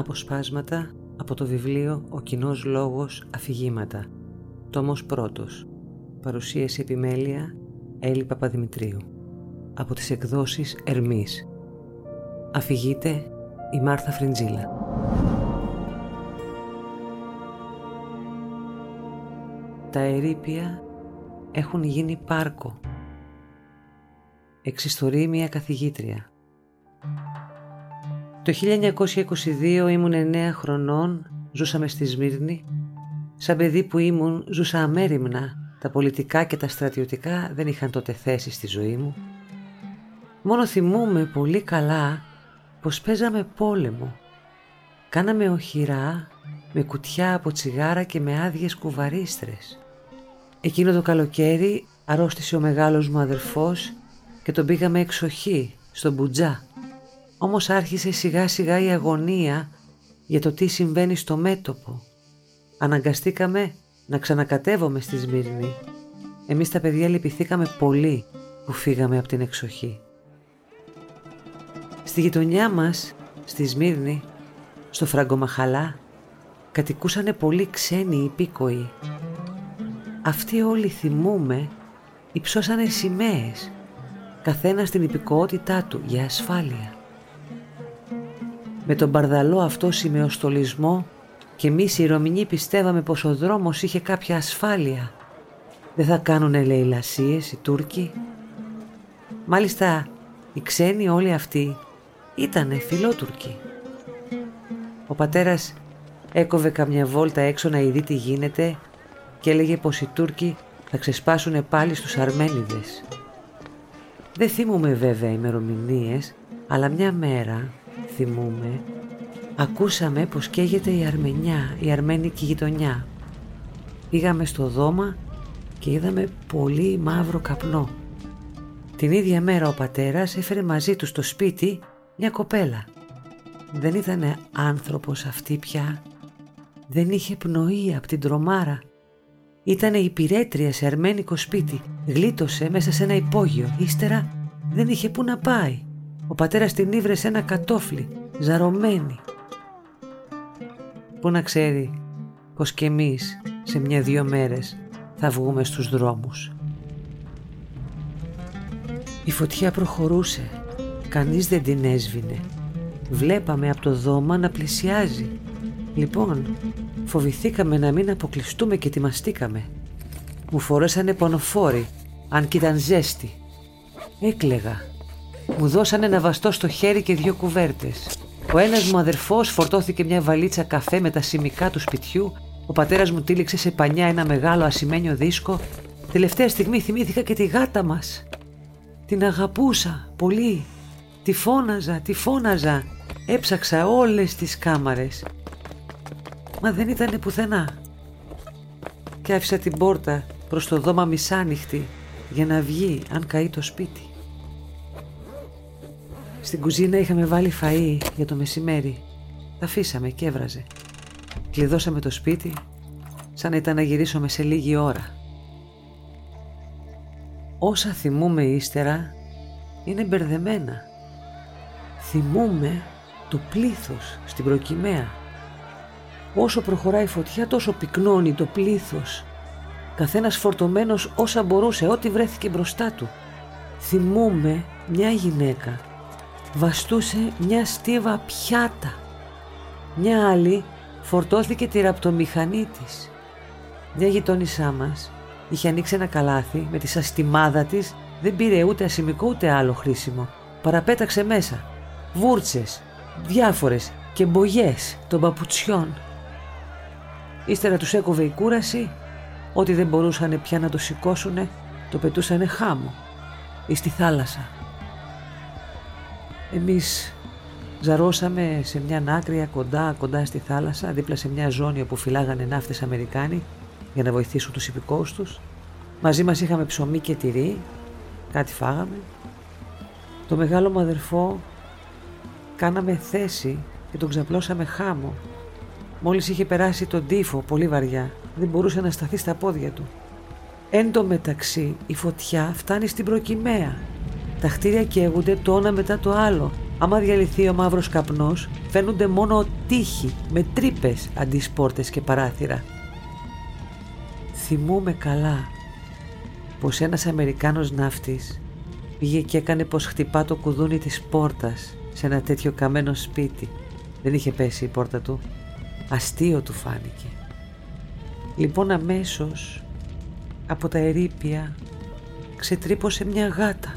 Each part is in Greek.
Αποσπάσματα από το βιβλίο «Ο κοινός λόγος αφηγήματα» Τόμος πρώτος. Παρουσίαση επιμέλεια Έλλη Παπαδημητρίου. Από τις εκδόσεις Ερμής Αφηγείται η Μάρθα Φριντζίλα Τα ερήπια έχουν γίνει πάρκο. Εξιστορεί μια καθηγήτρια το 1922 ήμουν 9 χρονών, ζούσαμε στη Σμύρνη. Σαν παιδί που ήμουν ζούσα αμέριμνα, τα πολιτικά και τα στρατιωτικά δεν είχαν τότε θέση στη ζωή μου. Μόνο θυμούμαι πολύ καλά πως παίζαμε πόλεμο. Κάναμε οχυρά με κουτιά από τσιγάρα και με άδειες κουβαρίστρες. Εκείνο το καλοκαίρι αρρώστησε ο μεγάλος μου αδερφός και τον πήγαμε εξοχή, στον Μπουτζά. Όμως άρχισε σιγά σιγά η αγωνία για το τι συμβαίνει στο μέτωπο. Αναγκαστήκαμε να ξανακατεύουμε στη Σμύρνη. Εμείς τα παιδιά λυπηθήκαμε πολύ που φύγαμε από την εξοχή. Στη γειτονιά μας, στη Σμύρνη, στο Φραγκομαχαλά, κατοικούσανε πολλοί ξένοι υπήκοοι. Αυτοί όλοι θυμούμε υψώσανε σημαίες, καθένα στην υπηκοότητά του για ασφάλεια με τον παρδαλό αυτό σημεοστολισμό και εμείς οι Ρωμινοί πιστεύαμε πως ο δρόμος είχε κάποια ασφάλεια. Δεν θα κάνουνε λαιλασίες οι Τούρκοι. Μάλιστα οι ξένοι όλοι αυτοί ήτανε φιλότουρκοι. Ο πατέρας έκοβε καμιά βόλτα έξω να ειδεί τι γίνεται και έλεγε πως οι Τούρκοι θα ξεσπάσουν πάλι στους Αρμένιδες. Δεν θυμούμε βέβαια ημερομηνίες, αλλά μια μέρα θυμούμε, ακούσαμε πως καίγεται η Αρμενιά, η αρμένικη γειτονιά. Πήγαμε στο δώμα και είδαμε πολύ μαύρο καπνό. Την ίδια μέρα ο πατέρας έφερε μαζί του στο σπίτι μια κοπέλα. Δεν ήταν άνθρωπος αυτή πια. Δεν είχε πνοή από την τρομάρα. Ήτανε υπηρέτρια σε αρμένικο σπίτι. Γλίτωσε μέσα σε ένα υπόγειο. Ύστερα δεν είχε που να πάει. Ο πατέρας την ήβρε σε ένα κατόφλι, ζαρωμένη. Πού να ξέρει πως και εμείς σε μια-δυο μέρες θα βγούμε στους δρόμους. Η φωτιά προχωρούσε, κανείς δεν την έσβηνε. Βλέπαμε από το δώμα να πλησιάζει. Λοιπόν, φοβηθήκαμε να μην αποκλειστούμε και ετοιμαστήκαμε. Μου φορέσανε πονοφόροι, αν κι ήταν ζέστη. Έκλεγα μου δώσανε ένα βαστό στο χέρι και δύο κουβέρτες. Ο ένας μου αδερφός φορτώθηκε μια βαλίτσα καφέ με τα σημικά του σπιτιού, ο πατέρας μου τύλιξε σε πανιά ένα μεγάλο ασημένιο δίσκο. Τελευταία στιγμή θυμήθηκα και τη γάτα μας. Την αγαπούσα πολύ. Τη φώναζα, τη φώναζα. Έψαξα όλες τις κάμαρες. Μα δεν ήταν πουθενά. Και άφησα την πόρτα προς το δώμα μισάνυχτη για να βγει αν καεί το σπίτι. Στην κουζίνα είχαμε βάλει φαΐ για το μεσημέρι. Τα αφήσαμε και έβραζε. Κλειδώσαμε το σπίτι σαν να ήταν να γυρίσουμε σε λίγη ώρα. Όσα θυμούμε ύστερα είναι μπερδεμένα. Θυμούμε το πλήθος στην προκυμαία. Όσο προχωράει η φωτιά τόσο πυκνώνει το πλήθος. Καθένας φορτωμένος όσα μπορούσε, ό,τι βρέθηκε μπροστά του. Θυμούμε μια γυναίκα βαστούσε μια στίβα πιάτα. Μια άλλη φορτώθηκε τη ραπτομηχανή της. Μια γειτόνισά μας είχε ανοίξει ένα καλάθι με τη σαστιμάδα της δεν πήρε ούτε ασημικό ούτε άλλο χρήσιμο. Παραπέταξε μέσα βούρτσες, διάφορες και μπογιές των παπουτσιών. Ύστερα τους έκοβε η κούραση, ό,τι δεν μπορούσαν πια να το σηκώσουνε, το πετούσανε χάμω ή στη θάλασσα. Εμείς ζαρώσαμε σε μια άκρη κοντά, κοντά στη θάλασσα, δίπλα σε μια ζώνη όπου φυλάγανε ναύτες Αμερικάνοι για να βοηθήσουν τους υπηκόους τους. Μαζί μας είχαμε ψωμί και τυρί, κάτι φάγαμε. Το μεγάλο μου αδερφό κάναμε θέση και τον ξαπλώσαμε χάμο. Μόλις είχε περάσει τον τύφο πολύ βαριά, δεν μπορούσε να σταθεί στα πόδια του. Εν τω μεταξύ η φωτιά φτάνει στην προκυμαία τα χτίρια καίγονται το ένα μετά το άλλο. Άμα διαλυθεί ο μαύρος καπνός, φαίνονται μόνο τείχοι με τρύπες αντί σπόρτες και παράθυρα. Θυμούμαι καλά πως ένας Αμερικάνος ναύτης πήγε και έκανε πως χτυπά το κουδούνι της πόρτας σε ένα τέτοιο καμένο σπίτι. Δεν είχε πέσει η πόρτα του. Αστείο του φάνηκε. Λοιπόν αμέσως από τα ερήπια ξετρύπωσε μια γάτα.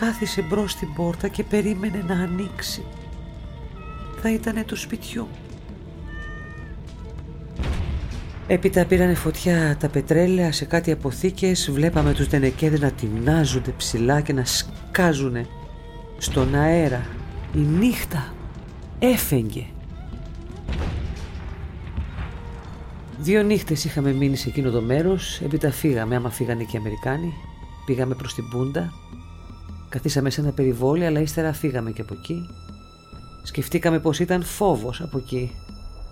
Κάθισε μπρος στην πόρτα και περίμενε να ανοίξει. Θα ήτανε του σπιτιού. Έπειτα πήρανε φωτιά τα πετρέλαια σε κάτι αποθήκες, βλέπαμε τους δενεκέδες να τεινάζονται ψηλά και να σκάζουνε στον αέρα. Η νύχτα έφεγγε. Δύο νύχτες είχαμε μείνει σε εκείνο το μέρος, έπειτα φύγαμε άμα φύγανε και οι Αμερικάνοι. Πήγαμε προς την Πούντα, καθίσαμε σε ένα περιβόλι αλλά ύστερα φύγαμε και από εκεί. Σκεφτήκαμε πως ήταν φόβος από εκεί,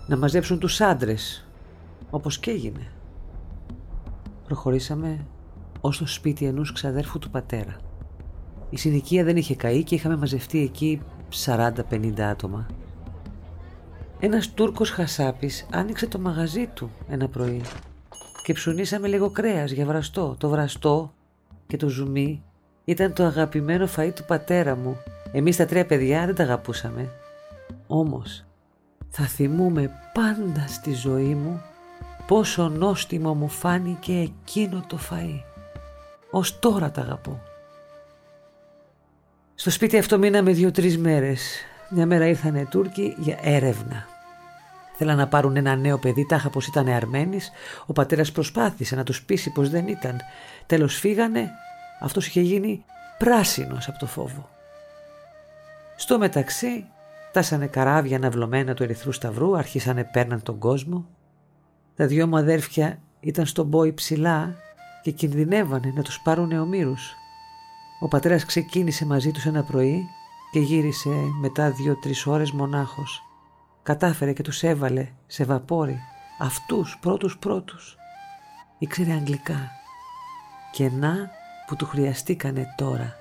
να μαζέψουν τους άντρες όπως και έγινε. Προχωρήσαμε ως το σπίτι ενός ξαδέρφου του πατέρα. Η συνοικία δεν είχε καεί και είχαμε μαζευτεί εκεί 40-50 άτομα. Ένας Τούρκος χασάπης άνοιξε το μαγαζί του ένα πρωί και ψουνίσαμε λίγο κρέας για βραστό. Το βραστό και το ζουμί ήταν το αγαπημένο φαΐ του πατέρα μου. Εμείς τα τρία παιδιά δεν τα αγαπούσαμε. Όμως θα θυμούμε πάντα στη ζωή μου πόσο νόστιμο μου φάνηκε εκείνο το φαΐ. Ως τώρα τα αγαπώ. Στο σπίτι αυτό μείναμε δύο-τρεις μέρες. Μια μέρα ήρθανε Τούρκοι για έρευνα. Θέλαν να πάρουν ένα νέο παιδί, τάχα πως ήταν Αρμένης. Ο πατέρας προσπάθησε να τους πείσει πως δεν ήταν. Τέλος φύγανε, αυτός είχε γίνει πράσινος από το φόβο. Στο μεταξύ, τάσανε καράβια αναβλωμένα του Ερυθρού Σταυρού, αρχίσανε πέρναν τον κόσμο. Τα δυο μου αδέρφια ήταν στον πόη ψηλά και κινδυνεύανε να τους πάρουν ομήρους. Ο πατέρας ξεκίνησε μαζί τους ένα πρωί και γύρισε μετά δύο-τρεις ώρες μονάχος. Κατάφερε και τους έβαλε σε βαπόρι αυτούς πρώτους πρώτους. Ήξερε αγγλικά και να που του χρειαστήκανε τώρα.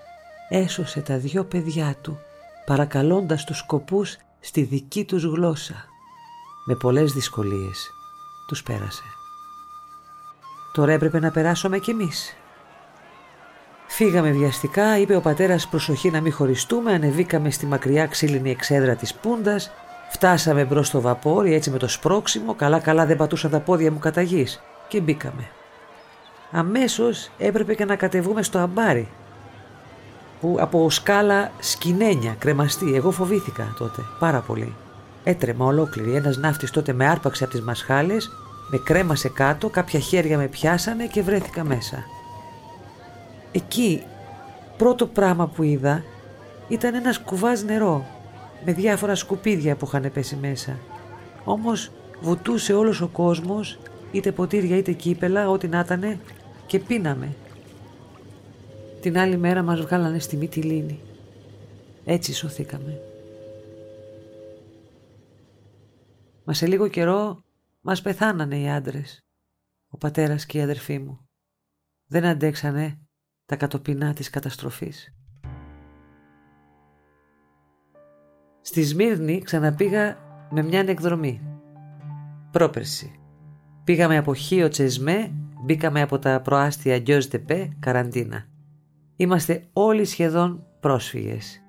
Έσωσε τα δυο παιδιά του παρακαλώντας τους σκοπούς στη δική τους γλώσσα. Με πολλές δυσκολίες τους πέρασε. Τώρα έπρεπε να περάσουμε κι εμείς. Φύγαμε βιαστικά, είπε ο πατέρας προσοχή να μην χωριστούμε, ανεβήκαμε στη μακριά ξύλινη εξέδρα της πούντας, φτάσαμε μπρος στο βαπόρι έτσι με το σπρόξιμο, καλά καλά δεν πατούσαν τα πόδια μου κατά γης και μπήκαμε. Αμέσως έπρεπε και να κατεβούμε στο αμπάρι, που από σκάλα σκηνένια, κρεμαστή, εγώ φοβήθηκα τότε πάρα πολύ. Έτρεμα ολόκληρη, ένας ναύτης τότε με άρπαξε από τις μασχάλες, με κρέμασε κάτω, κάποια χέρια με πιάσανε και βρέθηκα μέσα. Εκεί πρώτο πράγμα που είδα ήταν ένας κουβάς νερό με διάφορα σκουπίδια που είχαν πέσει μέσα. Όμως βουτούσε όλος ο κόσμος είτε ποτήρια είτε κύπελα ό,τι να ήταν και πίναμε. Την άλλη μέρα μας βγάλανε στη Μυτιλίνη. Έτσι σωθήκαμε. Μα σε λίγο καιρό μας πεθάνανε οι άντρες. Ο πατέρας και η αδερφή μου. Δεν αντέξανε τα κατοπινά της καταστροφής. Στη Σμύρνη ξαναπήγα με μια εκδρομή. Πρόπερση. Πήγαμε από Χίο Τσεσμέ, μπήκαμε από τα προάστια Γκιός Τεπέ, καραντίνα. Είμαστε όλοι σχεδόν πρόσφυγες.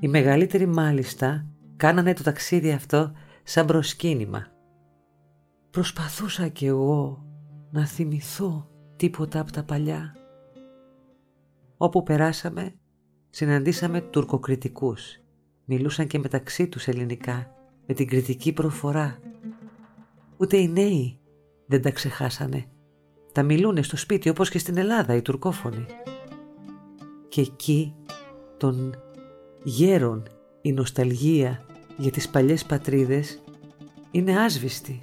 Οι μεγαλύτεροι μάλιστα κάνανε το ταξίδι αυτό σαν προσκύνημα. Προσπαθούσα κι εγώ να θυμηθώ τίποτα από τα παλιά. Όπου περάσαμε, συναντήσαμε τουρκοκριτικούς. Μιλούσαν και μεταξύ τους ελληνικά, με την κριτική προφορά. Ούτε οι νέοι δεν τα ξεχάσανε. Τα μιλούνε στο σπίτι όπως και στην Ελλάδα οι τουρκόφωνοι. Και εκεί των γέρων η νοσταλγία για τις παλιές πατρίδες είναι άσβηστη.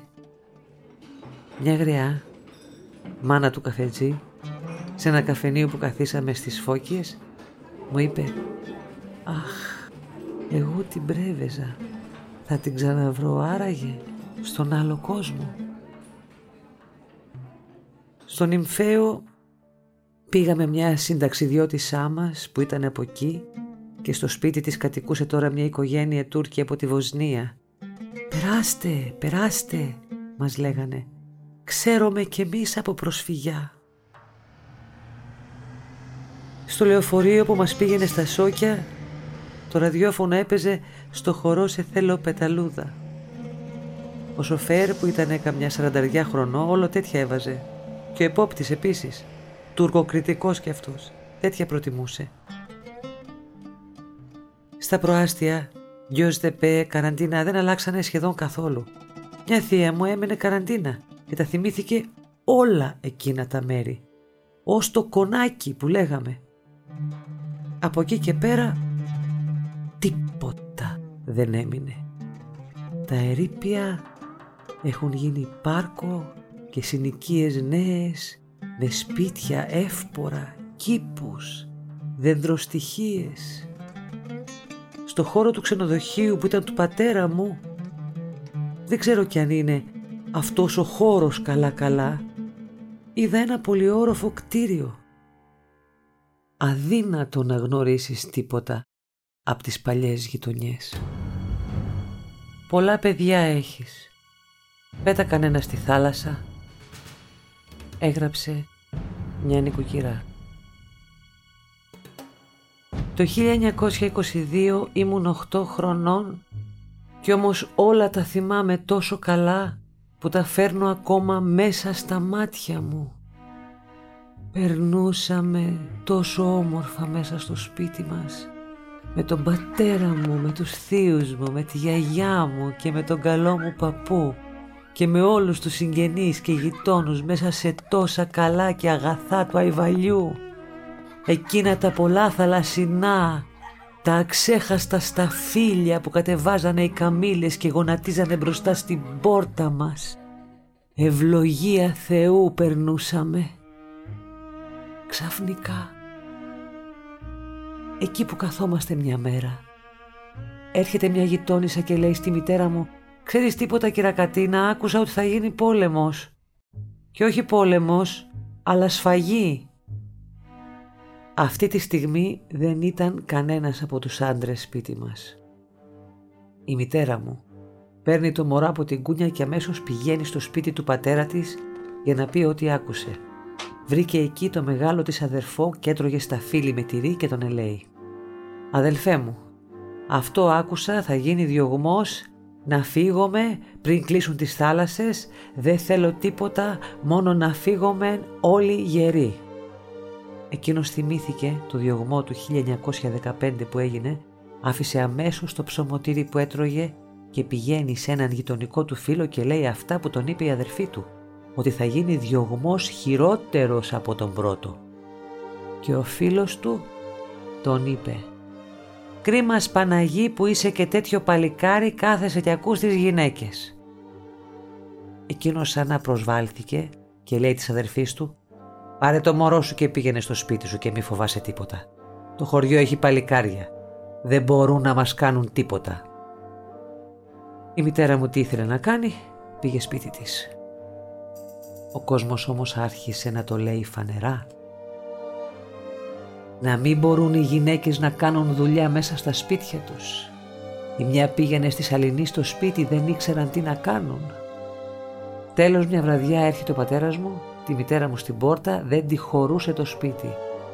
Μια γριά, μάνα του καφετζή, σε ένα καφενείο που καθίσαμε στις Φώκιες, μου είπε «Αχ, εγώ την πρέβεζα, θα την ξαναβρω άραγε στον άλλο κόσμο». Στον Ιμφαίο πήγαμε μια συνταξιδιώτησά μας που ήταν από εκεί και στο σπίτι της κατοικούσε τώρα μια οικογένεια Τούρκοι από τη Βοσνία. «Περάστε, περάστε», μας λέγανε. «Ξέρουμε κι εμείς από προσφυγιά». Στο λεωφορείο που μας πήγαινε στα Σόκια, το ραδιόφωνο έπαιζε στο χορό σε θέλω πεταλούδα. Ο σοφέρ που ήταν καμιά σαρανταριά χρονό όλο τέτοια έβαζε. Και ο επόπτης επίσης. Τουρκοκριτικός κι αυτός. Τέτοια προτιμούσε. Στα προάστια, γιος δεπέ, καραντίνα δεν αλλάξανε σχεδόν καθόλου. Μια θεία μου έμενε καραντίνα και τα θυμήθηκε όλα εκείνα τα μέρη. Ως το κονάκι που λέγαμε. Από εκεί και πέρα τίποτα δεν έμεινε. Τα ερήπια έχουν γίνει πάρκο και συνοικίες νέες με σπίτια εύπορα, κήπους, δεντροστοιχίες. Στο χώρο του ξενοδοχείου που ήταν του πατέρα μου δεν ξέρω κι αν είναι αυτός ο χώρος καλά-καλά είδα ένα πολυόροφο κτίριο. Αδύνατο να γνωρίσεις τίποτα από τις παλιές γειτονιές. Πολλά παιδιά έχεις Πέτα κανένα στη θάλασσα, έγραψε μια νοικοκυρά. Το 1922 ήμουν 8 χρονών κι όμως όλα τα θυμάμαι τόσο καλά που τα φέρνω ακόμα μέσα στα μάτια μου. Περνούσαμε τόσο όμορφα μέσα στο σπίτι μας με τον πατέρα μου, με τους θείους μου, με τη γιαγιά μου και με τον καλό μου παππού και με όλους τους συγγενείς και γειτόνους μέσα σε τόσα καλά και αγαθά του αϊβαλιού. Εκείνα τα πολλά θαλασσινά, τα αξέχαστα σταφύλια που κατεβάζανε οι καμήλες και γονατίζανε μπροστά στην πόρτα μας. Ευλογία Θεού περνούσαμε. Ξαφνικά, εκεί που καθόμαστε μια μέρα, έρχεται μια γειτόνισσα και λέει στη μητέρα μου Ξέρεις τίποτα κυρακατίνα, άκουσα ότι θα γίνει πόλεμος. Και όχι πόλεμος, αλλά σφαγή. Αυτή τη στιγμή δεν ήταν κανένας από τους άντρες σπίτι μας. Η μητέρα μου παίρνει το μωρά από την κούνια και αμέσως πηγαίνει στο σπίτι του πατέρα της για να πει ό,τι άκουσε. Βρήκε εκεί το μεγάλο της αδερφό και έτρωγε στα φίλη με τυρί και τον ελέει. «Αδελφέ μου, αυτό άκουσα θα γίνει διωγμός να φύγουμε πριν κλείσουν τις θάλασσες, δεν θέλω τίποτα, μόνο να φύγουμε όλοι γεροί. Εκείνος θυμήθηκε το διωγμό του 1915 που έγινε, άφησε αμέσως το ψωμοτήρι που έτρωγε και πηγαίνει σε έναν γειτονικό του φίλο και λέει αυτά που τον είπε η αδερφή του, ότι θα γίνει διωγμός χειρότερος από τον πρώτο. Και ο φίλος του τον είπε Κρίμα Παναγί που είσαι και τέτοιο παλικάρι κάθεσαι και ακούς τις γυναίκες. Εκείνος σαν να προσβάλθηκε και λέει της αδερφής του «Πάρε το μωρό σου και πήγαινε στο σπίτι σου και μη φοβάσαι τίποτα. Το χωριό έχει παλικάρια. Δεν μπορούν να μας κάνουν τίποτα». Η μητέρα μου τι ήθελε να κάνει, πήγε σπίτι της. Ο κόσμος όμως άρχισε να το λέει φανερά να μην μπορούν οι γυναίκες να κάνουν δουλειά μέσα στα σπίτια τους. Η μια πήγαινε στη Σαληνή στο σπίτι, δεν ήξεραν τι να κάνουν. Τέλος μια βραδιά έρχεται ο πατέρας μου, τη μητέρα μου στην πόρτα, δεν τη χωρούσε το σπίτι.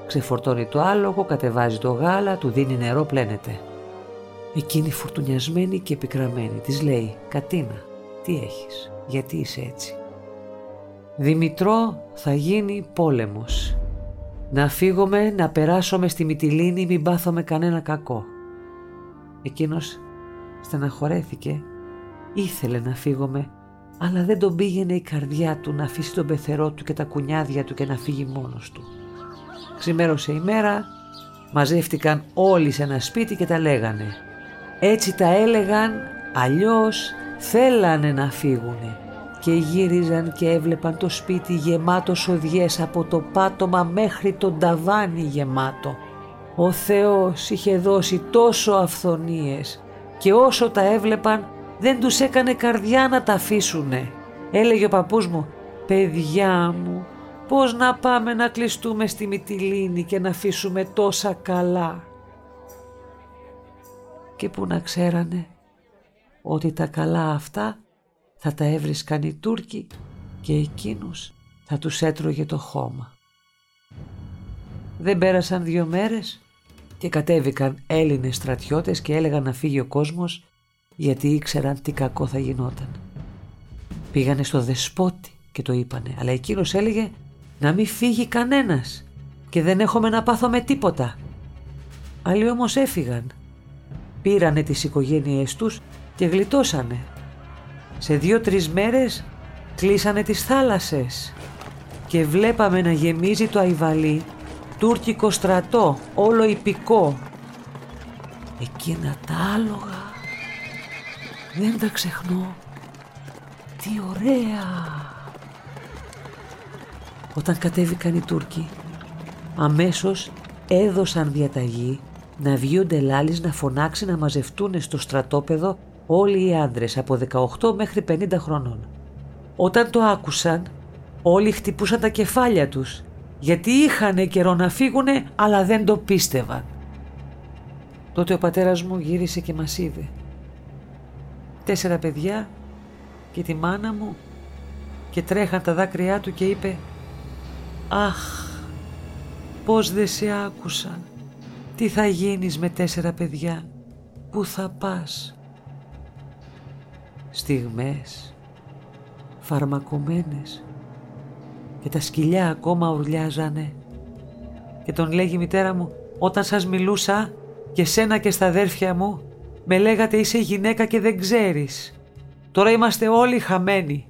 Ξεφορτώνει το άλογο, κατεβάζει το γάλα, του δίνει νερό, πλένεται. Εκείνη φουρτουνιασμένη και επικραμένη της λέει «Κατίνα, τι έχεις, γιατί είσαι έτσι». «Δημητρό, θα γίνει πόλεμος. Να φύγουμε, να περάσουμε στη Μυτιλίνη, μην πάθουμε κανένα κακό. Εκείνος στεναχωρέθηκε, ήθελε να φύγουμε, αλλά δεν τον πήγαινε η καρδιά του να αφήσει τον πεθερό του και τα κουνιάδια του και να φύγει μόνος του. Ξημέρωσε η μέρα, μαζεύτηκαν όλοι σε ένα σπίτι και τα λέγανε. Έτσι τα έλεγαν, αλλιώς θέλανε να φύγουνε και γύριζαν και έβλεπαν το σπίτι γεμάτο σοδιές από το πάτωμα μέχρι το ταβάνι γεμάτο. Ο Θεός είχε δώσει τόσο αυθονίες και όσο τα έβλεπαν δεν τους έκανε καρδιά να τα αφήσουνε. Έλεγε ο παππούς μου «Παιδιά μου, πώς να πάμε να κλειστούμε στη Μυτιλίνη και να αφήσουμε τόσα καλά». και που να ξέρανε ότι τα καλά αυτά θα τα έβρισκαν οι Τούρκοι και εκείνους θα τους έτρωγε το χώμα. Δεν πέρασαν δύο μέρες και κατέβηκαν Έλληνες στρατιώτες και έλεγαν να φύγει ο κόσμος γιατί ήξεραν τι κακό θα γινόταν. Πήγανε στο δεσπότη και το είπανε αλλά εκείνος έλεγε να μην φύγει κανένας και δεν έχουμε να πάθω με τίποτα. Άλλοι όμως έφυγαν. Πήρανε τις οικογένειές τους και γλιτώσανε. Σε δύο-τρεις μέρες κλείσανε τις θάλασσες και βλέπαμε να γεμίζει το Αϊβαλί τουρκικό στρατό, όλο υπηκό. Εκείνα τα άλογα δεν τα ξεχνώ. Τι ωραία! Όταν κατέβηκαν οι Τούρκοι, αμέσως έδωσαν διαταγή να βγει ο Ντελάλης να φωνάξει να μαζευτούν στο στρατόπεδο όλοι οι άντρες από 18 μέχρι 50 χρονών. Όταν το άκουσαν, όλοι χτυπούσαν τα κεφάλια τους γιατί είχαν καιρό να φύγουνε αλλά δεν το πίστευαν. Τότε ο πατέρας μου γύρισε και μας είδε. Τέσσερα παιδιά και τη μάνα μου και τρέχαν τα δάκρυά του και είπε «Αχ, πώς δεν σε άκουσαν, τι θα γίνεις με τέσσερα παιδιά, πού θα πας» στιγμές φαρμακομένες και τα σκυλιά ακόμα ουρλιάζανε. Και τον λέγει η μητέρα μου όταν σας μιλούσα και σένα και στα αδέρφια μου με λέγατε είσαι γυναίκα και δεν ξέρεις. Τώρα είμαστε όλοι χαμένοι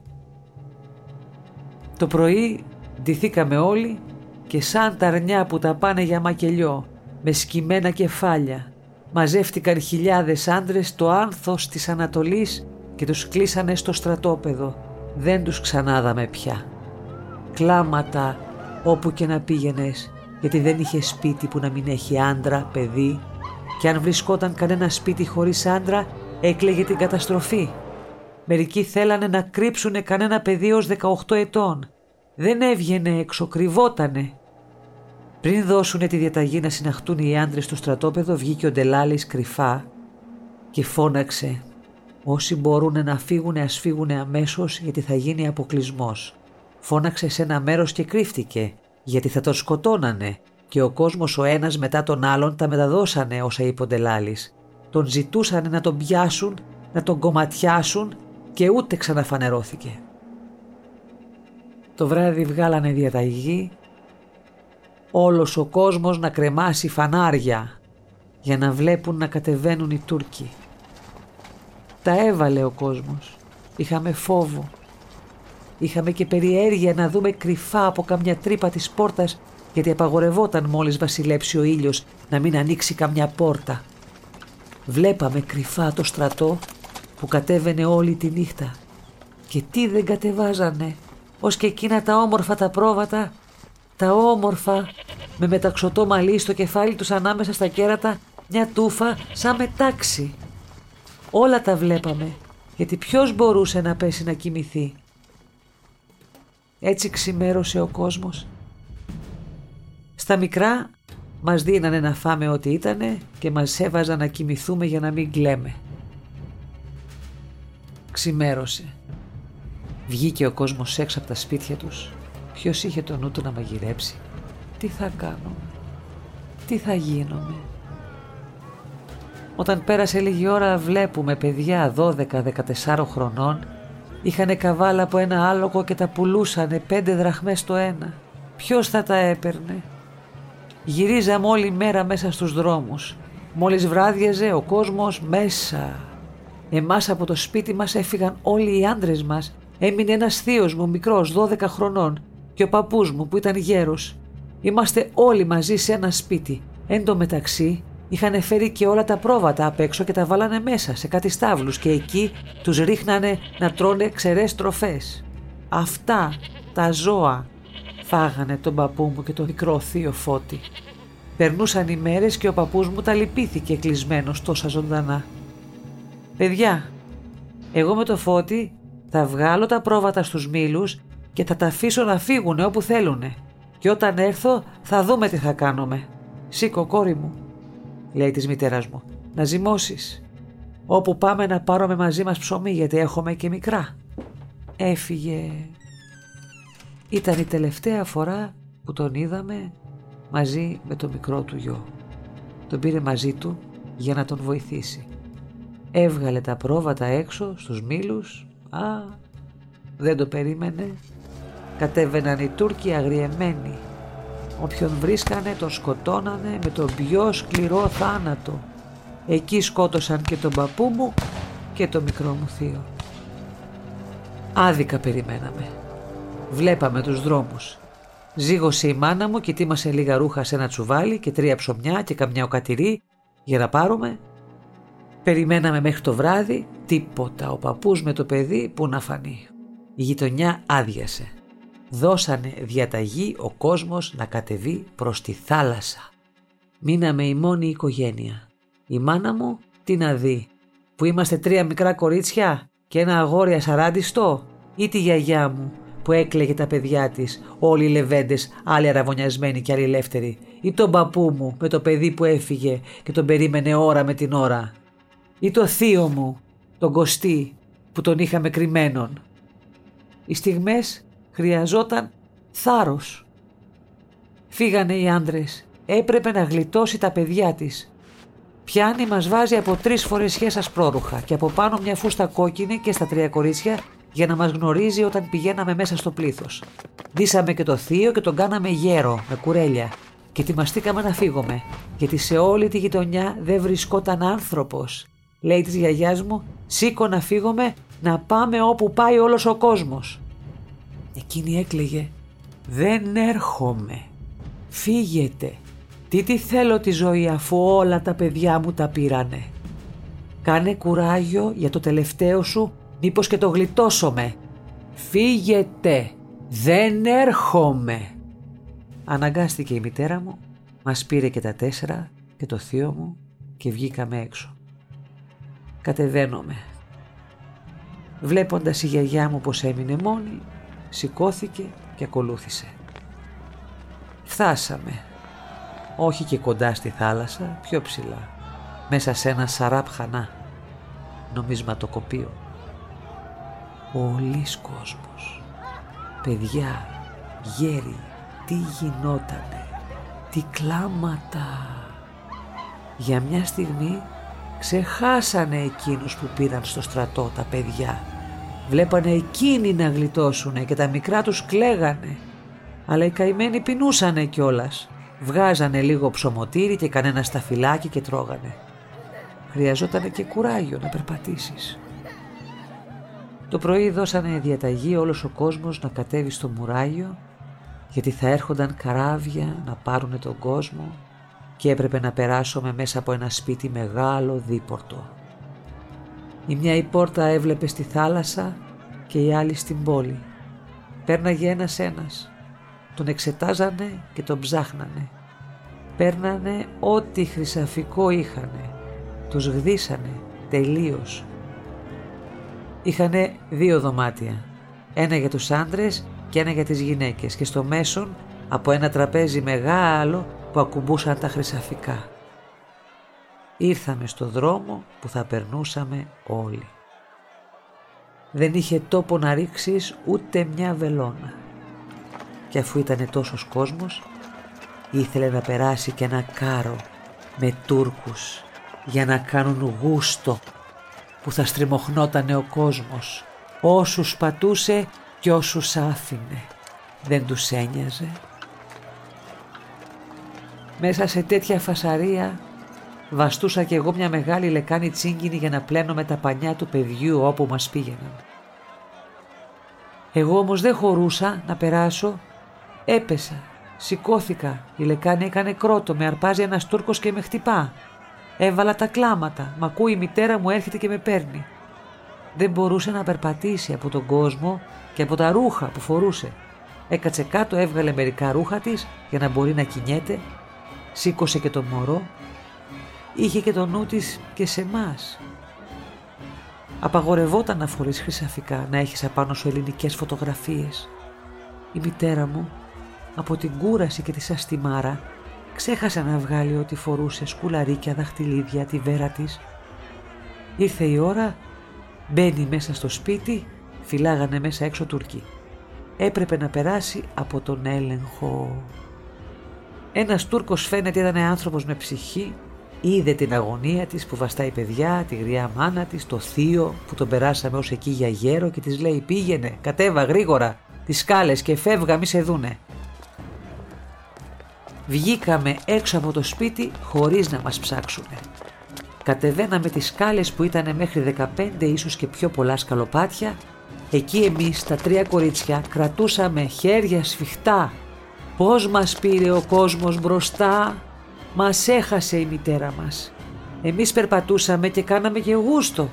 το πρωί ντυθήκαμε όλοι και σαν τα αρνιά που τα πάνε για μακελιό με σκυμμένα κεφάλια μαζεύτηκαν χιλιάδες άντρες το άνθος της Ανατολής και τους κλείσανε στο στρατόπεδο. Δεν τους ξανάδαμε πια. Κλάματα όπου και να πήγαινες γιατί δεν είχε σπίτι που να μην έχει άντρα, παιδί και αν βρισκόταν κανένα σπίτι χωρίς άντρα έκλαιγε την καταστροφή. Μερικοί θέλανε να κρύψουνε κανένα παιδί ως 18 ετών. Δεν έβγαινε έξω, κρυβότανε. Πριν δώσουνε τη διαταγή να συναχτούν οι άντρες στο στρατόπεδο βγήκε ο Ντελάλης κρυφά και φώναξε Όσοι μπορούν να φύγουν ας φύγουν αμέσως γιατί θα γίνει αποκλεισμός. Φώναξε σε ένα μέρος και κρύφτηκε γιατί θα τον σκοτώνανε και ο κόσμος ο ένας μετά τον άλλον τα μεταδώσανε όσα είπε ο Ντελάλης. Τον ζητούσανε να τον πιάσουν, να τον κομματιάσουν και ούτε ξαναφανερώθηκε. Το βράδυ βγάλανε διαταγή όλος ο κόσμος να κρεμάσει φανάρια για να βλέπουν να κατεβαίνουν οι Τούρκοι. Τα έβαλε ο κόσμος. Είχαμε φόβο. Είχαμε και περιέργεια να δούμε κρυφά από καμιά τρύπα της πόρτας γιατί απαγορευόταν μόλις βασιλέψει ο ήλιος να μην ανοίξει καμιά πόρτα. Βλέπαμε κρυφά το στρατό που κατέβαινε όλη τη νύχτα. Και τι δεν κατεβάζανε, ως και εκείνα τα όμορφα τα πρόβατα, τα όμορφα με μεταξωτό μαλλί στο κεφάλι τους ανάμεσα στα κέρατα, μια τούφα σαν μετάξι. Όλα τα βλέπαμε, γιατί ποιος μπορούσε να πέσει να κοιμηθεί; Έτσι ξημέρωσε ο κόσμος. Στα μικρά μας δίνανε να φάμε ό,τι ήτανε και μας έβαζαν να κοιμηθούμε για να μην κλαίμε. Ξημέρωσε. Βγήκε ο κόσμος έξω από τα σπίτια τους. Ποιος είχε το νου του να μαγειρέψει; Τι θα κάνω. Τι θα γίνομαι. Όταν πέρασε λίγη ώρα βλέπουμε παιδιά 12-14 χρονών είχαν καβάλα από ένα άλογο και τα πουλούσανε πέντε δραχμές το ένα. Ποιος θα τα έπαιρνε; Γυρίζαμε όλη μέρα μέσα στους δρόμους. Μόλις βράδιαζε ο κόσμος μέσα. Εμάς από το σπίτι μας έφυγαν όλοι οι άντρες μας. Έμεινε ένας θείος μου μικρός 12 χρονών και ο παππούς μου που ήταν γέρος. Είμαστε όλοι μαζί σε ένα σπίτι. Εν τω μεταξύ είχαν φέρει και όλα τα πρόβατα απ' έξω και τα βάλανε μέσα σε κάτι στάβλους και εκεί τους ρίχνανε να τρώνε ξερές τροφές. Αυτά τα ζώα φάγανε τον παππού μου και τον μικρό θείο Φώτη. Περνούσαν οι μέρες και ο παππούς μου τα λυπήθηκε κλεισμένος τόσα ζωντανά. «Παιδιά, εγώ με το Φώτη θα βγάλω τα πρόβατα στους μήλους και θα τα αφήσω να φύγουν όπου θέλουνε. Και όταν έρθω θα δούμε τι θα κάνουμε. Σήκω κόρη μου, λέει της μητέρας μου. να ζυμώσεις. Όπου πάμε να πάρουμε μαζί μας ψωμί γιατί έχουμε και μικρά. Έφυγε. Ήταν η τελευταία φορά που τον είδαμε μαζί με το μικρό του γιο. Τον πήρε μαζί του για να τον βοηθήσει. Έβγαλε τα πρόβατα έξω στους μήλους. Α, δεν το περίμενε. Κατέβαιναν οι Τούρκοι αγριεμένοι. Όποιον βρίσκανε τον σκοτώνανε με τον πιο σκληρό θάνατο. Εκεί σκότωσαν και τον παππού μου και το μικρό μου θείο. Άδικα περιμέναμε. Βλέπαμε τους δρόμους. Ζήγωσε η μάνα μου και ετοίμασε λίγα ρούχα σε ένα τσουβάλι και τρία ψωμιά και καμιά οκατηρί για να πάρουμε. Περιμέναμε μέχρι το βράδυ, τίποτα ο παππούς με το παιδί που να φανεί. Η γειτονιά άδειασε. Δώσανε διαταγή ο κόσμος να κατεβεί προς τη θάλασσα. Μείναμε η μόνη οικογένεια. Η μάνα μου τι να δει, που είμαστε τρία μικρά κορίτσια και ένα αγόρι ασαράντιστο ή τη γιαγιά μου που έκλαιγε τα παιδιά της, όλοι οι λεβέντες, άλλοι αραβωνιασμένοι και άλλοι ελεύθεροι ή τον παππού μου με το παιδί που έφυγε και τον περίμενε ώρα με την ώρα ή το θείο μου, τον Κωστή που τον είχαμε κρυμμένον. Οι στιγμές χρειαζόταν θάρρος. Φύγανε οι άντρες, έπρεπε να γλιτώσει τα παιδιά της Πιάνει, μας βάζει από τρεις φορές σχέσα πρόρουχα και από πάνω μια φούστα κόκκινη και στα τρία κορίτσια για να μας γνωρίζει όταν πηγαίναμε μέσα στο πλήθος. Δίσαμε και το θείο και τον κάναμε γέρο με κουρέλια και ετοιμαστήκαμε να φύγουμε, γιατί σε όλη τη γειτονιά δεν βρισκόταν άνθρωπος. Λέει της γιαγιάς μου, σήκω να φύγουμε να πάμε όπου πάει όλος ο κόσμος. Εκείνη έκλαιγε, δεν έρχομαι, φύγετε. Τι τι θέλω τη ζωή αφού όλα τα παιδιά μου τα πήρανε. Κάνε κουράγιο για το τελευταίο σου μήπως και το γλιτώσομαι. Φύγετε, δεν έρχομαι. Αναγκάστηκε η μητέρα μου, μας πήρε και τα τέσσερα και το θείο μου και βγήκαμε έξω. Κατεβαίνομαι. Βλέποντας η γιαγιά μου πως έμεινε μόνη, σηκώθηκε και ακολούθησε. Φτάσαμε όχι και κοντά στη θάλασσα, πιο ψηλά, μέσα σε ένα σαράπ χανά, νομισματοκοπείο. Πολύς κόσμος, παιδιά, γέροι, τι γινότανε, τι κλάματα. Για μια στιγμή ξεχάσανε εκείνους που πήραν στο στρατό τα παιδιά. Βλέπανε εκείνοι να γλιτώσουνε και τα μικρά τους κλαίγανε. Αλλά οι καημένοι πεινούσανε κιόλας. Βγάζανε λίγο ψωμοτήρι και κανένα σταφυλάκι και τρώγανε. Χρειαζόταν και κουράγιο να περπατήσεις. Το πρωί δώσανε διαταγή όλος ο κόσμος να κατέβει στο μουράγιο γιατί θα έρχονταν καράβια να πάρουνε τον κόσμο και έπρεπε να περάσουμε μέσα από ένα σπίτι μεγάλο δίπορτο. Η μια η πόρτα έβλεπε στη θάλασσα και η άλλη στην πόλη. Πέρναγε ένας ένας τον εξετάζανε και τον ψάχνανε. Παίρνανε ό,τι χρυσαφικό είχανε. Τους γδίσανε τελείως. Είχανε δύο δωμάτια. Ένα για τους άντρες και ένα για τις γυναίκες και στο μέσον από ένα τραπέζι μεγάλο που ακουμπούσαν τα χρυσαφικά. Ήρθαμε στο δρόμο που θα περνούσαμε όλοι. Δεν είχε τόπο να ρίξεις ούτε μια βελόνα. Και αφού ήταν τόσος κόσμος ήθελε να περάσει και ένα κάρο με Τούρκους για να κάνουν γούστο που θα στριμωχνότανε ο κόσμος. Όσους πατούσε και όσους άφηνε. Δεν τους ένοιαζε. Μέσα σε τέτοια φασαρία βαστούσα κι εγώ μια μεγάλη λεκάνη τσίγκινη για να πλένω με τα πανιά του παιδιού όπου μας πήγαιναν. Εγώ όμως δεν χωρούσα να περάσω Έπεσα. Σηκώθηκα. Η λεκάνη έκανε κρότο. Με αρπάζει ένας Τούρκος και με χτυπά. Έβαλα τα κλάματα. Μ' ακούει η μητέρα μου έρχεται και με παίρνει. Δεν μπορούσε να περπατήσει από τον κόσμο και από τα ρούχα που φορούσε. Έκατσε κάτω, έβγαλε μερικά ρούχα της για να μπορεί να κινιέται. Σήκωσε και το μωρό. Είχε και το νου της και σε εμάς. Απαγορευόταν να φορείς χρυσαφικά, να έχεις απάνω σου ελληνικές φωτογραφίες. Η μητέρα μου από την κούραση και τη σαστιμάρα Ξέχασε να βγάλει ό,τι φορούσε, σκουλαρίκια, δαχτυλίδια, τη βέρα της. Ήρθε η ώρα, μπαίνει μέσα στο σπίτι, φυλάγανε μέσα έξω Τούρκοι. Έπρεπε να περάσει από τον έλεγχο. Ένας Τούρκος φαίνεται ήταν άνθρωπος με ψυχή, είδε την αγωνία της που βαστάει παιδιά, τη γριά μάνα της, το θείο που τον περάσαμε ως εκεί για γέρο και της λέει πήγαινε, κατέβα γρήγορα, τις σκάλες και φεύγα μη σε δούνε. Βγήκαμε έξω από το σπίτι χωρίς να μας ψάξουνε. Κατεβαίναμε τις σκάλες που ήταν μέχρι 15 ίσως και πιο πολλά σκαλοπάτια. Εκεί εμείς τα τρία κορίτσια κρατούσαμε χέρια σφιχτά. Πώς μας πήρε ο κόσμος μπροστά; Μας έχασε η μητέρα μας. Εμείς περπατούσαμε και κάναμε και γούστο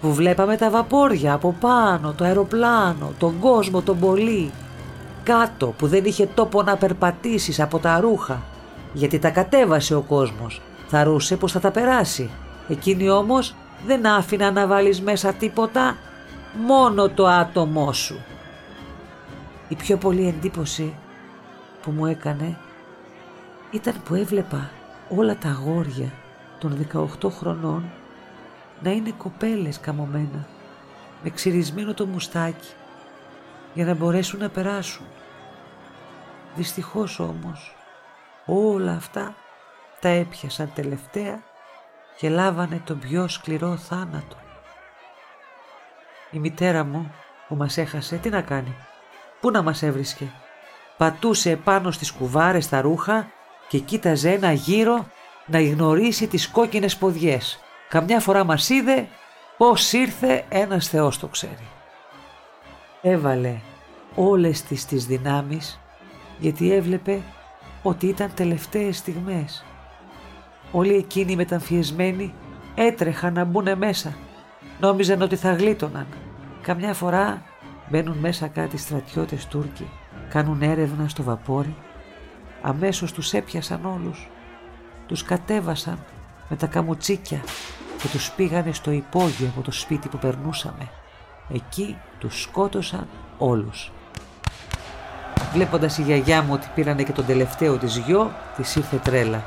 που βλέπαμε τα βαπόρια από πάνω, το αεροπλάνο, τον κόσμο, τον πολύ. Κάτω που δεν είχε τόπο να περπατήσεις από τα ρούχα, γιατί τα κατέβασε ο κόσμος. Θα ρούσε πως θα τα περάσει. Εκείνη όμως δεν άφηνα να βάλεις μέσα τίποτα, μόνο το άτομό σου. Η πιο πολύ εντύπωση που μου έκανε ήταν που έβλεπα όλα τα αγόρια των 18 χρονών να είναι κοπέλες καμωμένα με ξυρισμένο το μουστάκι για να μπορέσουν να περάσουν. Δυστυχώς όμως όλα αυτά τα έπιασαν τελευταία και λάβανε τον πιο σκληρό θάνατο. Η μητέρα μου που μας έχασε τι να κάνει, πού να μας έβρισκε; Πατούσε επάνω στις κουβάρες τα ρούχα και κοίταζε ένα γύρο να γνωρίσει τις κόκκινες ποδιές. Καμιά φορά μας είδε πώς ήρθε ένας Θεός το ξέρει. Έβαλε όλες τις τις δυνάμεις γιατί έβλεπε ότι ήταν τελευταίες στιγμές Όλοι εκείνοι μεταμφιεσμένοι έτρεχαν να μπουν μέσα. Νόμιζαν ότι θα γλίτωναν. Καμιά φορά μπαίνουν μέσα κάτι στρατιώτες Τούρκοι, κάνουν έρευνα στο βαπόρι. Αμέσως τους έπιασαν όλους. Τους κατέβασαν με τα καμουτσίκια και τους πήγανε στο υπόγειο από το σπίτι που περνούσαμε. Εκεί τους σκότωσαν όλους. Βλέποντας η γιαγιά μου ότι πήρανε και τον τελευταίο της γιο, της ήρθε τρέλα.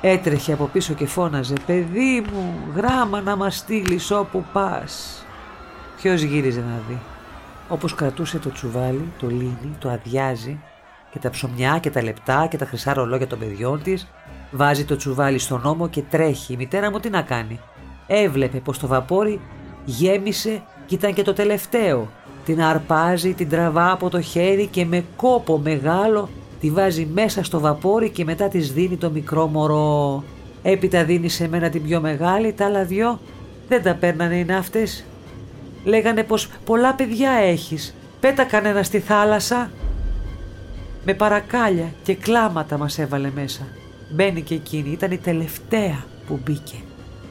Έτρεχε από πίσω και φώναζε «Παιδί μου, γράμμα να μας στείλεις όπου πας». Ποιος γύριζε να δει. Όπως κρατούσε το τσουβάλι, το λίνι, το αδειάζει και τα ψωμιά και τα λεπτά και τα χρυσά ρολόγια των παιδιών της, βάζει το τσουβάλι στον ώμο και τρέχει. Η μητέρα μου τι να κάνει. Έβλεπε πως το βαπόρι γέμισε και ήταν και το τελευταίο. Την αρπάζει, την τραβά από το χέρι και με κόπο μεγάλο τη βάζει μέσα στο βαπόρι και μετά της δίνει το μικρό μωρό. Έπειτα δίνει σε μένα την πιο μεγάλη, τα άλλα δυο δεν τα παίρνανε οι ναύτες. Λέγανε πως πολλά παιδιά έχεις, πέτα κανένα στη θάλασσα. Με παρακάλια και κλάματα μας έβαλε μέσα. Μπαίνει και εκείνη, ήταν η τελευταία που μπήκε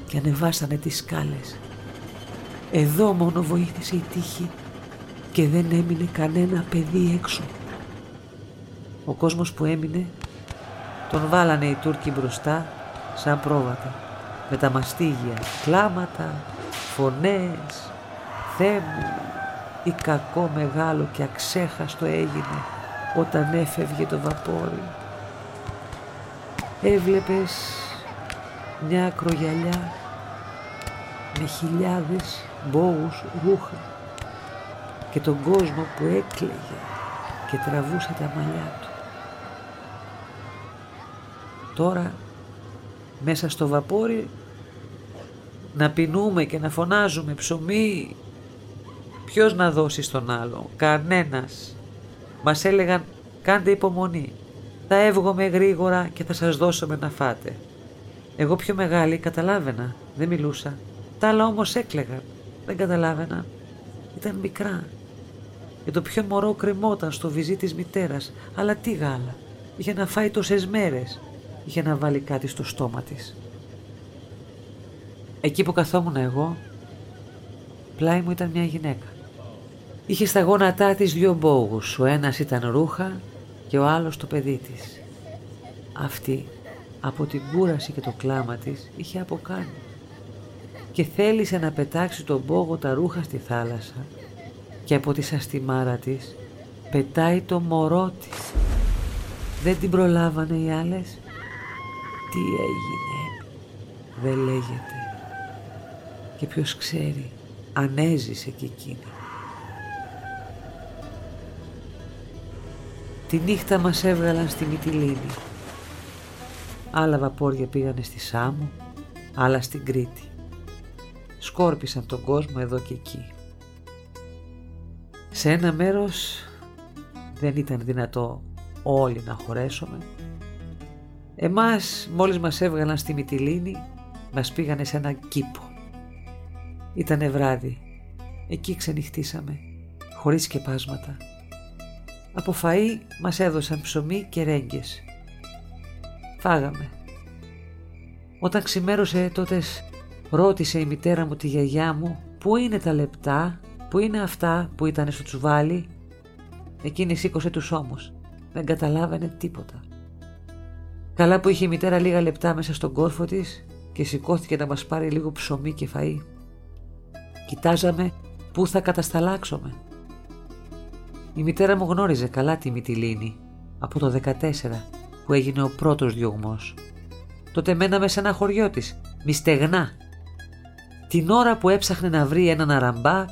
και ανεβάσανε τις σκάλες. Εδώ μόνο βοήθησε η τύχη και δεν έμεινε κανένα παιδί έξω. Ο κόσμος που έμεινε τον βάλανε οι Τούρκοι μπροστά σαν πρόβατα με τα μαστίγια, κλάματα, φωνές, Θεέ μου, ή κακό μεγάλο και αξέχαστο έγινε όταν έφευγε το βαπόρι. Έβλεπες μια ακρογιαλιά με χιλιάδες μπόγους ρούχα και τον κόσμο που έκλαιγε και τραβούσε τα μαλλιά του. Τώρα μέσα στο βαπόρι να πεινούμε και να φωνάζουμε ψωμί ποιος να δώσει στον άλλο, κανένας. Μας έλεγαν κάντε υπομονή, θα έβγομαι γρήγορα και θα σας δώσουμε να φάτε. Εγώ πιο μεγάλη καταλάβαινα, δεν μιλούσα. Τα άλλα όμως έκλεγαν, δεν καταλάβαινα. Ήταν μικρά. Και το πιο μωρό κρεμόταν στο βυζί της μητέρας, αλλά τι γάλα. Είχε να φάει τόσες μέρες είχε να βάλει κάτι στο στόμα της. Εκεί που καθόμουν εγώ, πλάι μου ήταν μια γυναίκα. Είχε στα γόνατά της δυο μπόγους, ο ένας ήταν ρούχα και ο άλλος το παιδί της. Αυτή από την κούραση και το κλάμα της είχε αποκάνει και θέλησε να πετάξει τον μπόγο τα ρούχα στη θάλασσα και από τη σαστιμάρα της πετάει το μωρό της. Δεν την προλάβανε οι άλλες τι έγινε δεν λέγεται και ποιος ξέρει αν έζησε και εκείνη. Τη νύχτα μας έβγαλαν στη Μυτιλίνη. Άλλα βαπόρια πήγανε στη Σάμο, άλλα στην Κρήτη. Σκόρπισαν τον κόσμο εδώ και εκεί. Σε ένα μέρος δεν ήταν δυνατό όλοι να χωρέσουμε. Εμάς μόλις μας έβγαλαν στη Μυτιλίνη μας πήγανε σε ένα κήπο. Ήτανε βράδυ. Εκεί ξενυχτήσαμε, χωρίς σκεπάσματα. Από φαΐ μας έδωσαν ψωμί και ρέγγες. Φάγαμε. Όταν ξημέρωσε τότε ρώτησε η μητέρα μου τη γιαγιά μου πού είναι τα λεπτά, πού είναι αυτά που ήταν στο τσουβάλι; Εκείνη σήκωσε τους ώμους. Δεν καταλάβαινε τίποτα. Καλά που είχε η μητέρα λίγα λεπτά μέσα στον κόρφο της και σηκώθηκε να μας πάρει λίγο ψωμί και φαΐ. Κοιτάζαμε πού θα κατασταλάξουμε. Η μητέρα μου γνώριζε καλά τη Μυτιλίνη από το 14 που έγινε ο πρώτος διωγμός. Τότε μέναμε σε ένα χωριό της, μυστεγνά. Την ώρα που έψαχνε να βρει έναν αραμπά,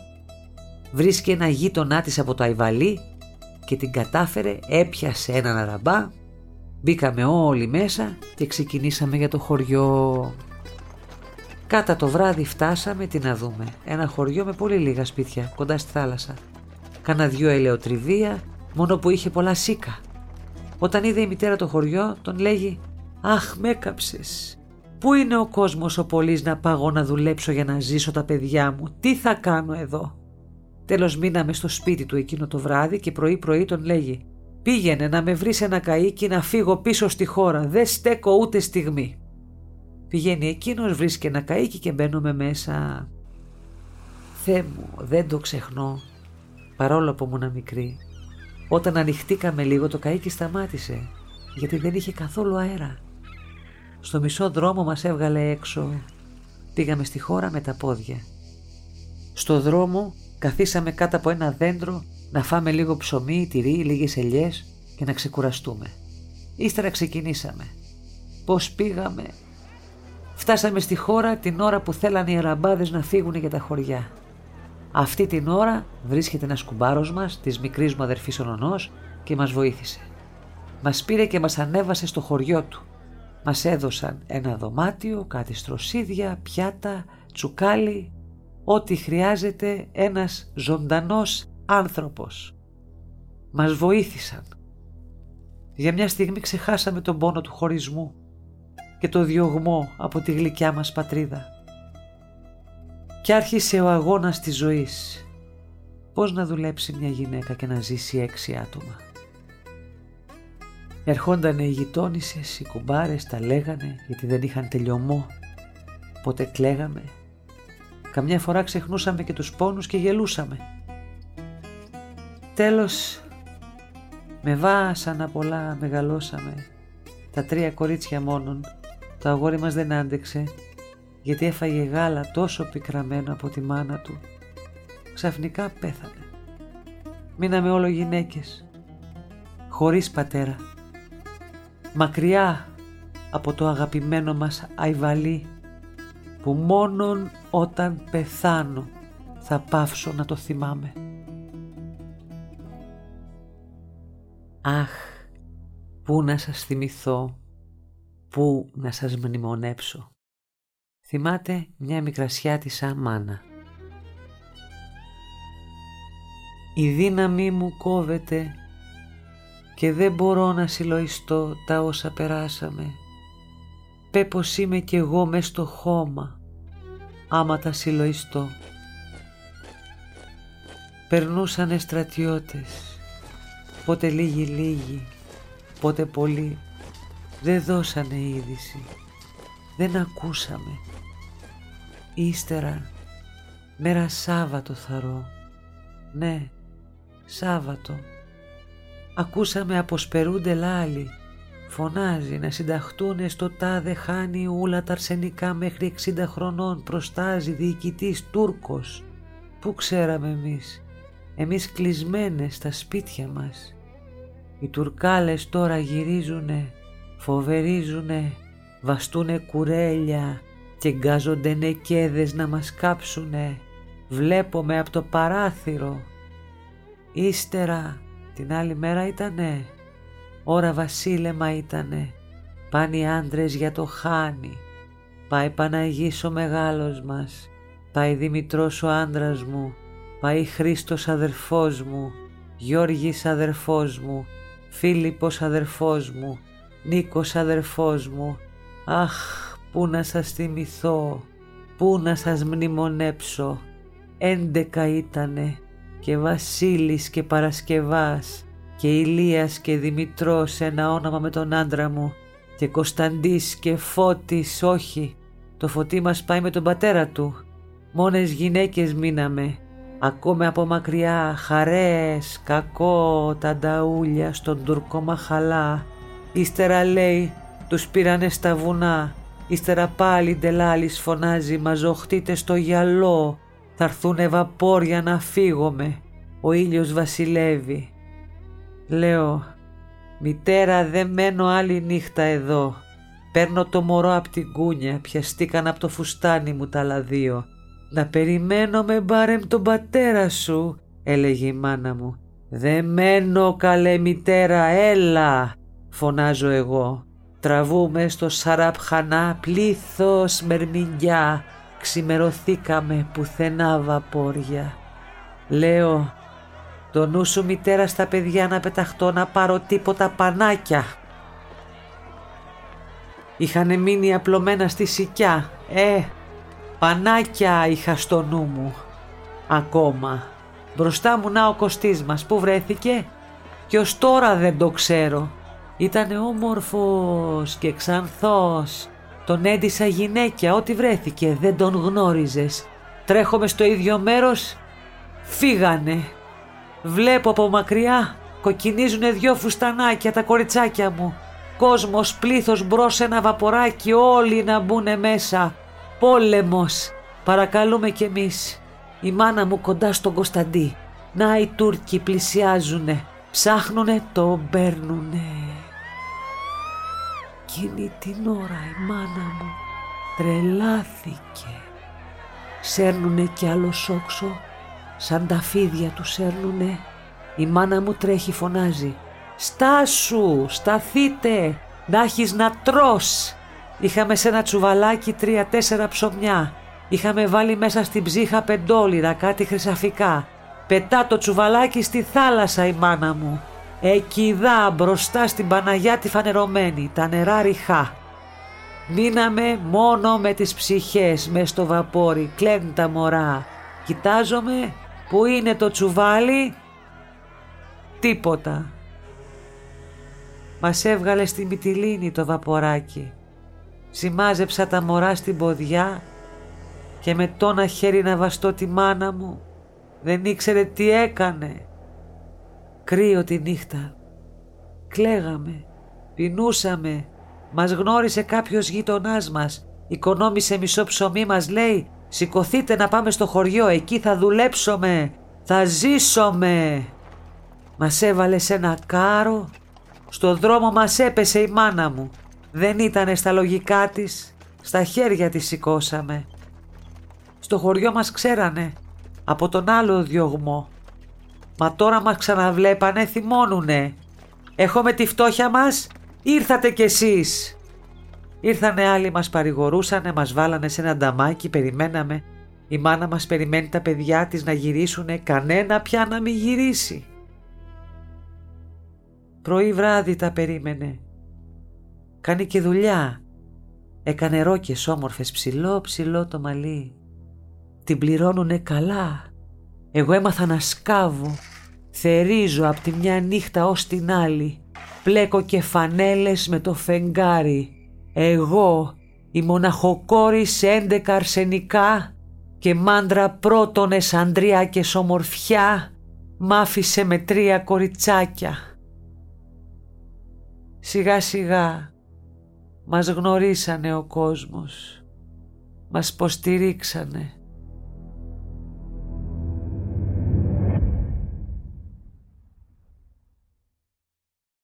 βρίσκει ένα γείτονά της από το Αϊβαλί και την κατάφερε, έπιασε έναν αραμπά, μπήκαμε όλοι μέσα και ξεκινήσαμε για το χωριό. Κάτα το βράδυ φτάσαμε τι να δούμε. Ένα χωριό με πολύ λίγα σπίτια κοντά στη θάλασσα. Κάνα δυο ελαιοτριβία, μόνο που είχε πολλά σίκα. Όταν είδε η μητέρα το χωριό, τον λέγει «Αχ, με έκαψες. Πού είναι ο κόσμος ο πολύς να πάγω να δουλέψω για να ζήσω τα παιδιά μου; Τι θα κάνω εδώ». Τέλος μείναμε στο σπίτι του εκείνο το βράδυ και πρωί πρωί τον λέγει «Πήγαινε να με βρεις ένα καΐκι να φύγω πίσω στη χώρα. Δεν στέκω ούτε στιγμή». Πηγαίνει εκείνος, βρίσκει ένα καΐκι και μπαίνουμε μέσα. Θεέ μου, δεν το ξεχνώ, παρόλο που ήμουν μικρή. Όταν ανοιχτήκαμε λίγο το καΐκι σταμάτησε, γιατί δεν είχε καθόλου αέρα. Στο μισό δρόμο μας έβγαλε έξω. Πήγαμε στη χώρα με τα πόδια. Στο δρόμο καθίσαμε κάτω από ένα δέντρο να φάμε λίγο ψωμί, τυρί, λίγες ελιές και να ξεκουραστούμε. Ύστερα ξεκινήσαμε. Πώς πήγαμε, Φτάσαμε στη χώρα την ώρα που θέλανε οι αραμπάδες να φύγουν για τα χωριά. Αυτή την ώρα βρίσκεται ένας κουμπάρος μας, της μικρής μου αδερφής Ονονός και μας βοήθησε. Μας πήρε και μας ανέβασε στο χωριό του. Μας έδωσαν ένα δωμάτιο, κάτι στροσίδια, πιάτα, τσουκάλι, ό,τι χρειάζεται ένας ζωντανός άνθρωπος. Μας βοήθησαν. Για μια στιγμή ξεχάσαμε τον πόνο του χωρισμού και το διωγμό από τη γλυκιά μας πατρίδα. Κι άρχισε ο αγώνας της ζωής. Πώς να δουλέψει μια γυναίκα και να ζήσει έξι άτομα. Ερχόντανε οι γειτόνισσες, οι κουμπάρες, τα λέγανε γιατί δεν είχαν τελειωμό. Πότε κλαίγαμε. Καμιά φορά ξεχνούσαμε και τους πόνους και γελούσαμε. Τέλος, με βάσανα πολλά μεγαλώσαμε. Τα τρία κορίτσια μόνον το αγόρι μας δεν άντεξε γιατί έφαγε γάλα τόσο πικραμένο από τη μάνα του. Ξαφνικά πέθανε. Μείναμε όλο γυναίκες. Χωρίς πατέρα. Μακριά από το αγαπημένο μας Αϊβαλή που μόνον όταν πεθάνω θα πάυσω να το θυμάμαι. Αχ, πού να σας θυμηθώ πού να σας μνημονέψω. Θυμάται μια μικρασιά της αμάνα. Η δύναμή μου κόβεται και δεν μπορώ να συλλογιστώ τα όσα περάσαμε. Πέπως είμαι κι εγώ μες στο χώμα, άμα τα συλλογιστώ. Περνούσανε στρατιώτες, πότε λίγοι λίγοι, πότε πολλοί δεν δώσανε είδηση. Δεν ακούσαμε. Ύστερα, μέρα Σάββατο θαρώ. Ναι, Σάββατο. Ακούσαμε αποσπερούνται λάλοι. Φωνάζει να συνταχτούνε στο τάδε χάνει ούλα τα αρσενικά μέχρι 60 χρονών προστάζει διοικητής Τούρκος. Πού ξέραμε εμείς; Εμείς κλεισμένες στα σπίτια μας. Οι Τουρκάλες τώρα γυρίζουνε φοβερίζουνε βαστούνε κουρέλια και γκάζονται νεκέδες να μας κάψουνε. Βλέπομαι από το παράθυρο. Ύστερα την άλλη μέρα ήτανε, ώρα βασίλεμα ήτανε, πάνε οι άντρες για το χάνι. Πάει Παναγής ο μεγάλος μας, πάει Δημητρός ο άντρας μου, πάει Χρήστος αδερφός μου, Γιώργης αδερφός μου, Φίλιππος αδερφός μου, Νίκος αδερφός μου. Αχ, πού να σας θυμηθώ, πού να σας μνημονέψω. Έντεκα ήτανε και Βασίλης και Παρασκευάς και Ηλίας και Δημητρός ένα όνομα με τον άντρα μου και Κωνσταντής και Φώτης όχι, το φωτί μας πάει με τον πατέρα του. Μόνες γυναίκες μείναμε Ακούμε από μακριά χαρές, κακό, τα νταούλια στον Τουρκό Μαχαλά. Ύστερα λέει τους πήρανε στα βουνά. Ύστερα πάλι ντελάλης φωνάζει μαζοχτείτε στο γυαλό. Θα έρθουνε βαπόρια να φύγουμε. Ο ήλιος βασιλεύει. Λέω «Μητέρα δεν μένω άλλη νύχτα εδώ. Παίρνω το μωρό απ' την κούνια, πιαστήκαν από το φουστάνι μου τα άλλα δύο. «Να περιμένω με μπάρεμ τον πατέρα σου», έλεγε η μάνα μου. «Δεν μένω καλέ μητέρα, έλα», φωνάζω εγώ. Τραβούμε στο Σαραπχανά πλήθος μερμηνιά, ξημερωθήκαμε πουθενά βαπόρια. Λέω, το νου σου μητέρα στα παιδιά να πεταχτώ να πάρω τίποτα πανάκια. Είχανε μείνει απλωμένα στη σικιά, ε, Πανάκια είχα στο νου μου. Ακόμα. Μπροστά μου να ο Κωστής μας που βρέθηκε; Και ως τώρα δεν το ξέρω. Ήτανε όμορφος και ξανθός. Τον έντυσα γυναίκια ό,τι βρέθηκε δεν τον γνώριζες. Τρέχομαι στο ίδιο μέρος. Φύγανε. Βλέπω από μακριά κοκκινίζουνε δυο φουστανάκια τα κοριτσάκια μου. Κόσμος πλήθος μπρος ένα βαποράκι όλοι να μπουνε μέσα. Πόλεμος. Παρακαλούμε κι εμείς. Η μάνα μου κοντά στον Κωνσταντί. Να οι Τούρκοι πλησιάζουνε. Ψάχνουνε, το παίρνουνε. Εκείνη την ώρα η μάνα μου τρελάθηκε. Σέρνουνε κι άλλο σόξο, σαν τα φίδια του σέρνουνε. Η μάνα μου τρέχει φωνάζει «Στάσου, σταθείτε, να έχεις να τρως». Είχαμε σε ένα τσουβαλάκι τρία-τέσσερα ψωμιά. Είχαμε βάλει μέσα στην ψύχα πεντόλιρα, κάτι χρυσαφικά. Πετά το τσουβαλάκι στη θάλασσα η μάνα μου. Εκεί δά μπροστά στην Παναγιά τη φανερωμένη, τα νερά ριχά. Μείναμε μόνο με τις ψυχές μες στο βαπόρι, κλαίνουν τα μωρά. Κοιτάζομαι, που είναι το τσουβάλι, τίποτα. Μας έβγαλε στη Μυτιλίνη το βαποράκι. Σημάζεψα τα μωρά στην ποδιά και με τόνα χέρι να βαστώ τη μάνα μου. Δεν ήξερε τι έκανε. Κρύο τη νύχτα. Κλαίγαμε, πεινούσαμε. Μας γνώρισε κάποιος γείτονάς μας. Οικονόμησε μισό ψωμί μας λέει «Σηκωθείτε να πάμε στο χωριό, εκεί θα δουλέψουμε, θα ζήσομε». Μας έβαλε σε ένα κάρο, στο δρόμο μας έπεσε η μάνα μου. Δεν ήτανε στα λογικά της, στα χέρια της σηκώσαμε. Στο χωριό μας ξέρανε, από τον άλλο διωγμό. Μα τώρα μας ξαναβλέπανε, θυμώνουνε. Έχουμε τη φτώχεια μας, ήρθατε κι εσείς. Ήρθανε άλλοι μας παρηγορούσανε, μας βάλανε σε ένα νταμάκι, περιμέναμε. Η μάνα μας περιμένει τα παιδιά της να γυρίσουνε, κανένα πια να μην γυρίσει. Πρωί βράδυ τα περίμενε. Κάνει και δουλειά. Έκανε ρόκες όμορφες ψηλό ψηλό το μαλλί. Την πληρώνουνε καλά. Εγώ έμαθα να σκάβω. Θερίζω από τη μια νύχτα ως την άλλη. Πλέκω και φανέλες με το φεγγάρι. Εγώ, η μοναχοκόρη σε έντεκα αρσενικά και μάντρα πρώτονες αντρία και σομορφιά μ' άφησε με τρία κοριτσάκια. Σιγά σιγά μας γνωρίσανε ο κόσμος. Μας υποστηρίξανε.